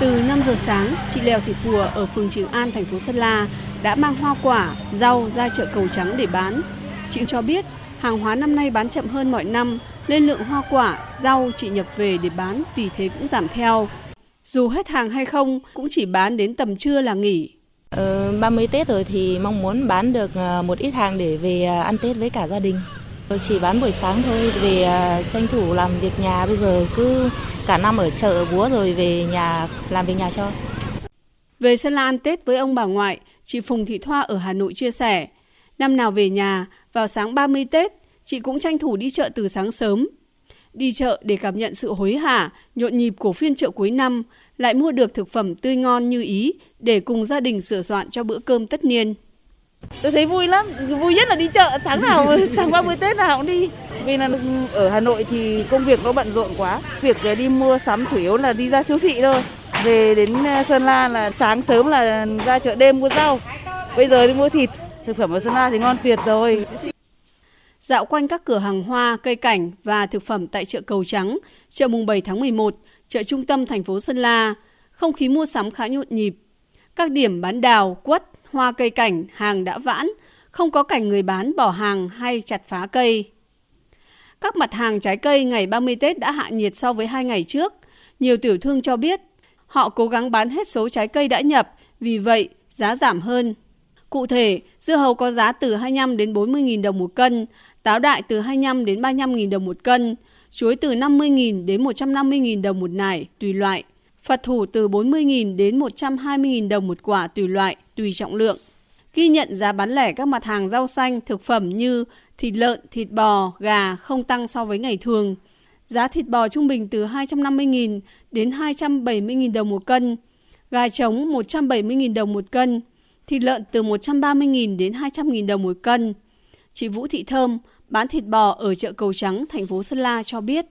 Từ 5 giờ sáng, chị Lèo Thị Pùa ở phường Trường An, thành phố Sơn La đã mang hoa quả, rau ra chợ Cầu Trắng để bán. Chị cho biết hàng hóa năm nay bán chậm hơn mọi năm nên lượng hoa quả, rau chị nhập về để bán vì thế cũng giảm theo. Dù hết hàng hay không cũng chỉ bán đến tầm trưa là nghỉ. Ờ, 30 Tết rồi thì mong muốn bán được ờ, một ít hàng để về ờ, ăn Tết với cả gia đình. Chỉ bán buổi sáng thôi, về à, tranh thủ làm việc nhà bây giờ cứ cả năm ở chợ búa rồi về nhà làm việc nhà cho. Về Sơn La ăn Tết với ông bà ngoại, chị Phùng Thị Thoa ở Hà Nội chia sẻ, năm nào về nhà, vào sáng 30 Tết, chị cũng tranh thủ đi chợ từ sáng sớm. Đi chợ để cảm nhận sự hối hả, nhộn nhịp của phiên chợ cuối năm, lại mua được thực phẩm tươi ngon như ý để cùng gia đình sửa soạn cho bữa cơm tất niên. Tôi thấy vui lắm, vui nhất là đi chợ sáng nào, sáng 30 Tết nào cũng đi. Vì là ở Hà Nội thì công việc nó bận rộn quá. Việc ờ, đi mua sắm chủ yếu là đi ra siêu thị thôi. Về đến ờ, Sơn La là sáng sớm là ra chợ đêm mua rau. Bây giờ đi mua thịt. Thực phẩm ở Sơn La thì ngon tuyệt rồi. Dạo quanh các cửa hàng hoa, cây cảnh và thực phẩm tại chợ Cầu Trắng, chợ mùng 7 tháng 11, chợ trung tâm thành phố Sơn La, không khí mua sắm khá nhộn nhịp. Các điểm bán đào, quất, hoa cây cảnh, hàng đã vãn, không có cảnh người bán bỏ hàng hay chặt phá cây. Các mặt hàng trái cây ngày 30 Tết đã hạ nhiệt so với hai ngày trước. Nhiều tiểu thương cho biết họ cố gắng bán hết số trái cây đã nhập, vì vậy giá giảm hơn. Cụ thể, dưa hấu có giá từ 25 đến 40.000 đồng một cân, táo đại từ 25 đến 35.000 đồng một cân, chuối từ 50.000 đến 150.000 đồng một nải, tùy loại. Phật thủ từ 40.000 đến 120.000 đồng một quả tùy loại, tùy trọng lượng. Ghi nhận giá bán lẻ các mặt hàng rau xanh, thực phẩm như thịt lợn, thịt bò, gà không tăng so với ngày thường. Giá thịt bò trung bình từ 250.000 đến 270.000 đồng một cân, gà trống 170.000 đồng một cân, thịt lợn từ 130.000 đến 200.000 đồng một cân. Chị Vũ Thị Thơm, bán thịt bò ở chợ Cầu Trắng, thành phố Sơn La cho biết.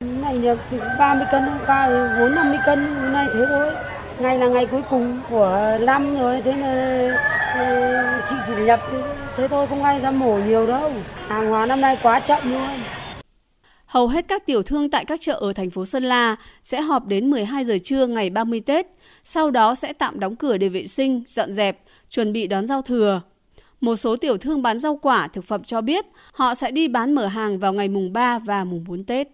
Này được 30 cân, hôm 4 50 cân, hôm nay thế thôi. Ngày là ngày cuối cùng của năm rồi, thế là ừ, chị chỉ nhập thế thôi, không ai ra mổ nhiều đâu. Hàng hóa năm nay quá chậm luôn. Hầu hết các tiểu thương tại các chợ ở thành phố Sơn La sẽ họp đến 12 giờ trưa ngày 30 Tết, sau đó sẽ tạm đóng cửa để vệ sinh, dọn dẹp, chuẩn bị đón giao thừa. Một số tiểu thương bán rau quả, thực phẩm cho biết họ sẽ đi bán mở hàng vào ngày mùng 3 và mùng 4 Tết.